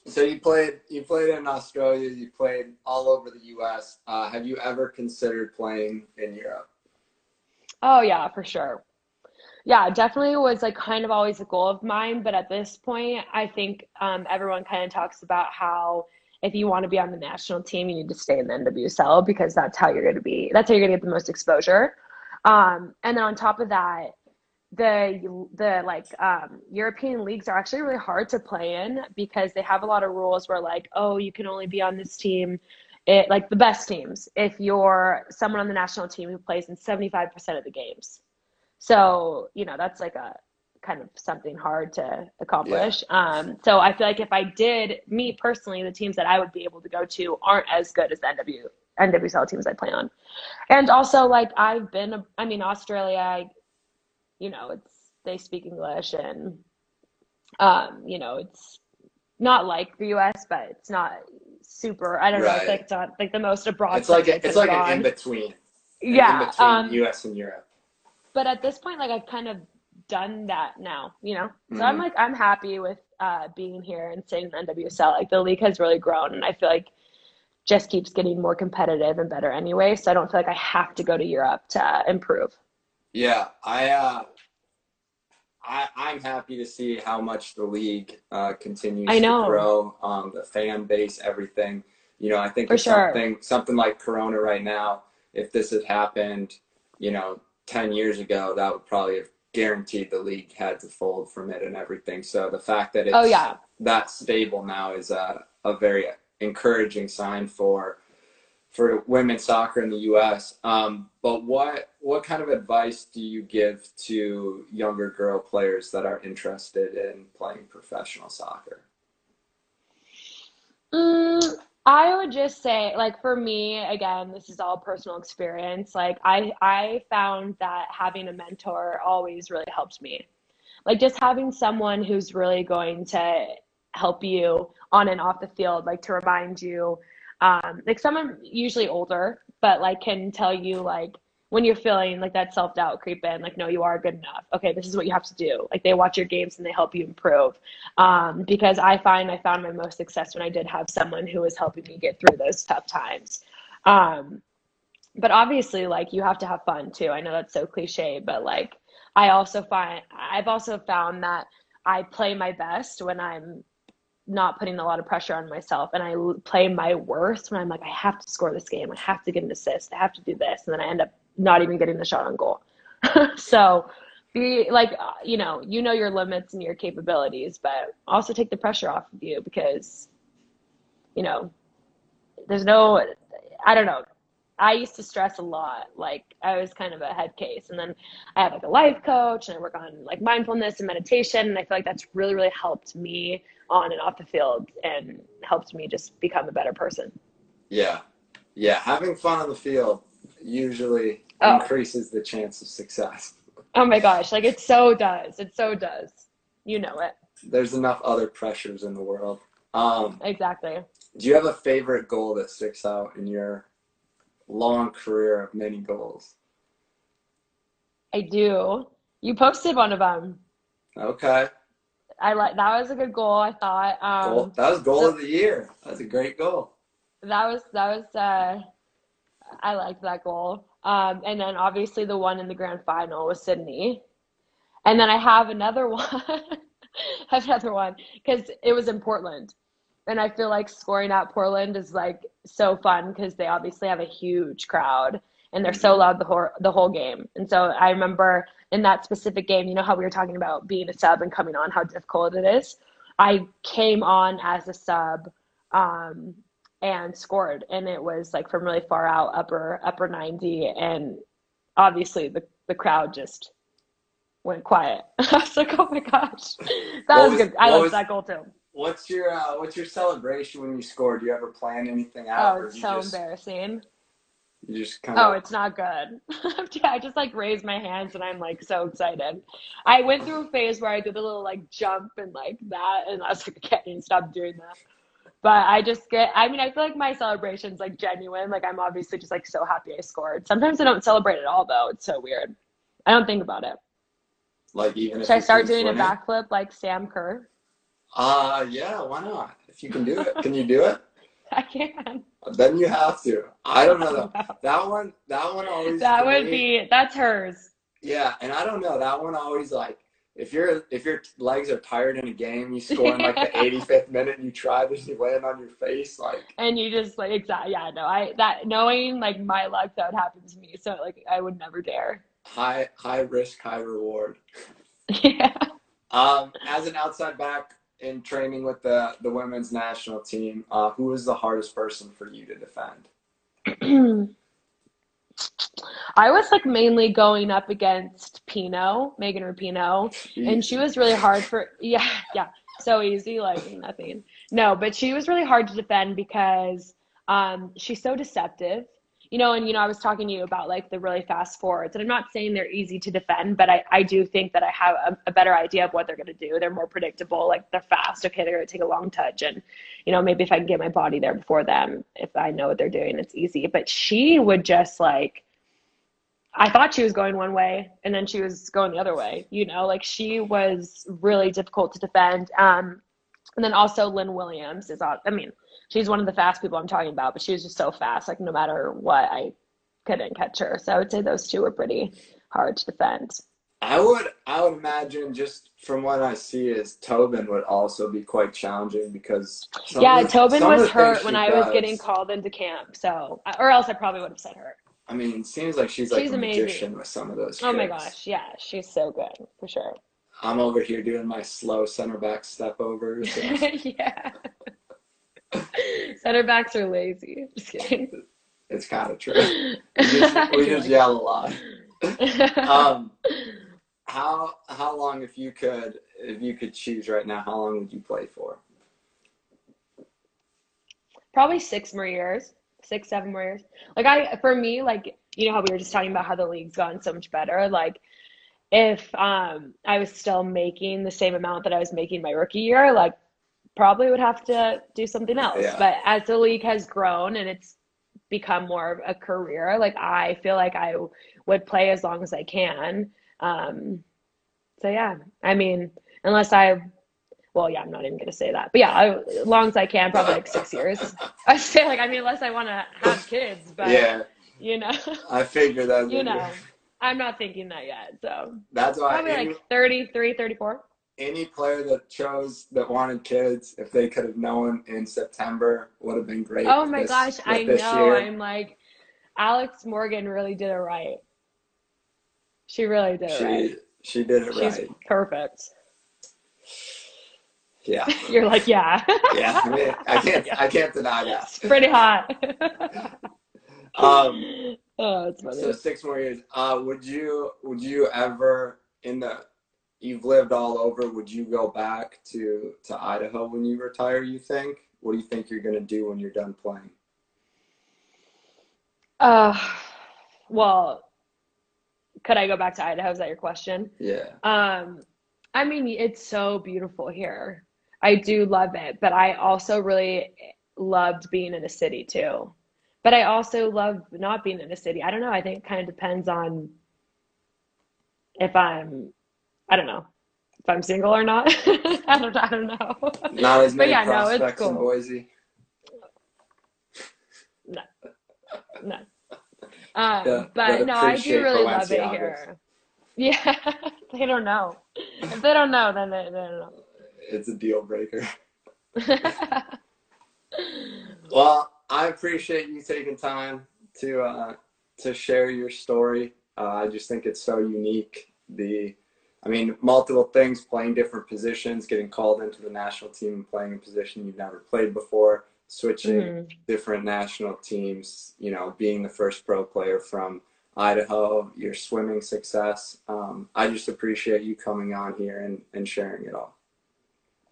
so you played you played in Australia. You played all over the U.S. Uh, have you ever considered playing in Europe? Oh yeah, for sure yeah, definitely was like kind of always a goal of mine. But at this point, I think um, everyone kind of talks about how if you want to be on the national team, you need to stay in the NWSL because that's how you're going to be. That's how you're going to get the most exposure. Um, and then on top of that, the the like um, European leagues are actually really hard to play in because they have a lot of rules where like oh you can only be on this team it like the best teams if you're someone on the national team who plays in 75% of the games so, you know, that's like a kind of something hard to accomplish. Um, so I feel like if I did, me personally, the teams that I would be able to go to aren't as good as the NW NWSL teams I play on. And also, like I've been, I mean, Australia, I, you know, it's they speak English, and um, you know, it's not like the U.S., but it's not super. I don't know. It's like it's not like the most abroad. It's like a, it's like gone. an in between. yeah. In between Um, U.S. and Europe. But at this point like i've kind of done that now you know so i'm Mhm. like i'm happy with uh, being here and staying in the nwsl like the league has really grown and i feel like just keeps getting more competitive and better anyway so i don't feel like i have to go to europe to improve Yeah, I, uh, I, I'm happy to see how much the league uh, continues I know. to grow. Um, the fan base, everything. You know, I think For sure. something something like Corona right now, if this had happened, you know, ten years ago, that would probably have guaranteed the league had to fold from it and everything. So the fact that it's oh yeah that stable now is a, a very encouraging sign for for women's soccer in the U.S. Um, but what what kind of advice do you give to younger girl players that are interested in playing professional soccer? Mm, I would just say, like for me, again, this is all personal experience. Like I I found that having a mentor always really helped me. Like just having someone who's really going to help you on and off the field, like to remind you, um, like someone usually older, but like can tell you like when you're feeling like that self-doubt creep in, like no, you are good enough. Okay, this is what you have to do. Like they watch your games and they help you improve um, because I find I found my most success when I did have someone who was helping me get through those tough times. Um, but obviously, like you have to have fun too. I know that's so cliche, but like I also find I've also found that I play my best when I'm not putting a lot of pressure on myself and I play my worst when I'm like I have to score this game, I have to get an assist, I have to do this, and then I end up not even getting the shot on goal. so be like uh, you know you know your limits and your capabilities but also take the pressure off of you because you know there's no i don't know. I used to stress a lot. Like i was kind of a head case. And then i have like a life coach and i work on like mindfulness and meditation. And i feel like that's really really helped me on and off the field and helped me just become a better person. Yeah, yeah, having fun on the field usually Oh. increases the chance of success. oh my gosh like it so does it so does you know it There's enough other pressures in the world. Um, exactly do you have a favorite goal that sticks out in your long career of many goals? i do you posted one of them Okay. I like that was a good goal. I thought Goal. um, That was goal so- of the year. That's a great goal. that was that was uh, I liked that goal. Um, and then obviously the one in the grand final was Sydney, and then I have another one, I have another one because it was in Portland, and I feel like scoring at Portland is like so fun because they obviously have a huge crowd and they're so loud the whole the whole game. And so I remember in that specific game, you know how we were talking about being a sub and coming on, how difficult it is. I came on as a sub um, and scored, and it was like from really far out, upper upper ninety, and obviously the the crowd just went quiet. I was like, oh my gosh, that What was, was- good. I liked was- that goal too. What's your uh, What's your celebration when you score? Do you ever plan anything out, Oh, it's so just embarrassing. you just kind of. Oh, it's not good. Yeah, I just like raise my hands and I'm like so excited. I went through a phase where I did a little like jump and like that, and I was like, I can't even stop doing that. But I just get, I mean, I feel like my celebration's like genuine. Like I'm obviously just like so happy I scored. Sometimes I don't celebrate at all though. It's so weird. I don't think about it. like even if Should I start doing a backflip like Sam Kerr? Uh yeah, why not? If you can do it, can you do it? I can. Then you have to. I don't know though. That one, that one always. That would me- be, that's hers. Yeah, and I don't know. That one always like if your if your legs are tired in a game, you score in like the 85th minute, and you try to you land on your face. Like And you just like, exactly, yeah, no, I, that, knowing like my luck, that would happen to me. So like, I would never dare. high high risk, high reward. Yeah. Um, as an outside back in training with the the women's national team, uh, who is the hardest person for you to defend? I was like mainly going up against Pinoe, Megan Rapinoe, and she was really hard for yeah, yeah, so easy, like nothing. No, but she was really hard to defend because um, she's so deceptive you know, and you know, I was talking to you about like the really fast forwards, and I'm not saying they're easy to defend, but I, I do think that I have a, a better idea of what they're going to do. They're more predictable, like they're fast. Okay, they're going to take a long touch, and you know, maybe if I can get my body there before them, if I know what they're doing, it's easy. But she would just like, I thought she was going one way, and then she was going the other way. You know, like she was really difficult to defend. Um, and then also Lynn Williams is on. I mean she's one of the fast people I'm talking about, but she was just so fast. Like no matter what, I couldn't catch her. So I would say those two were pretty hard to defend. I would I would imagine just from what I see is Tobin would also be quite challenging because yeah, the, Tobin was hurt when I does, was getting called into camp. So or else I probably would have said her. I mean, it seems like she's like she's a amazing. magician with some of those. Oh my gosh, yeah, she's so good for sure. I'm over here doing my slow center back step overs. yeah. Center backs are lazy. Just kidding. It's kind of true. We just, we just yell a lot. um, how how long, if you could, if you could choose right now, how long would you play for? Probably six more years, six, seven more years. Like I, for me, like you know how we were just talking about how the league's gotten so much better. Like if um I was still making the same amount that I was making my rookie year, like probably would have to do something else. Yeah. But as the league has grown and it's become more of a career, like I feel like I would play as long as I can. Um, so yeah, I mean, unless I, well, yeah, I'm not even gonna say that, but yeah, I, as long as I can, probably like six years. I say like, I mean, unless I want to have kids, but yeah, you know, I figure that. you know, I'm not thinking that yet. So that's why probably like 33, 34 any player that chose that wanted kids, if they could have known in September, would have been great. Oh my this, gosh, I know. Year. I'm like, Alex Morgan really did it right. She really did it she, right. She did it She's right. Perfect. Yeah. You're like, yeah. yeah. I, mean, I can't. I can't deny that. It's pretty hot. um. Oh, it's funny. So six more years. Uh, would you? Would you ever in the you've lived all over. Would you go back to to Idaho when you retire? You think? What do you think you're going to do when you're done playing? Uh, well, could I go back to Idaho? Is that your question? Yeah. Um, I mean, it's so beautiful here. I do love it, but I also really loved being in a city too. But I also love not being in a city. I don't know. I think it kind of depends on if I'm I don't know if I'm single or not. I don't. I don't know. Not as many yeah, prospects no, it's cool. in Boise. No, no. Um, yeah, but no, I do really love it here. Yeah, they don't know. If they don't know, then they, they don't know. It's a deal breaker. well, I appreciate you taking time to uh, to share your story. Uh, I just think it's so unique. The I mean, multiple things, playing different positions, getting called into the national team and playing a position you've never played before, switching mm-hmm. different national teams, you know, being the first pro player from Idaho, your swimming success. Um, I just appreciate you coming on here and, and sharing it all.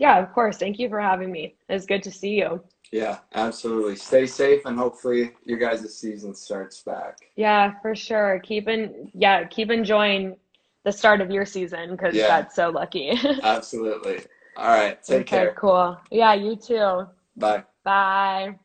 Yeah, of course. Thank you for having me. It's good to see you. Yeah, absolutely. Stay safe and hopefully your guys' season starts back. Yeah, for sure. Keep in, yeah, keep enjoying the start of your season because yeah. that's so lucky. Absolutely. All right. Take okay, care. Cool. Yeah, you too. Bye. Bye.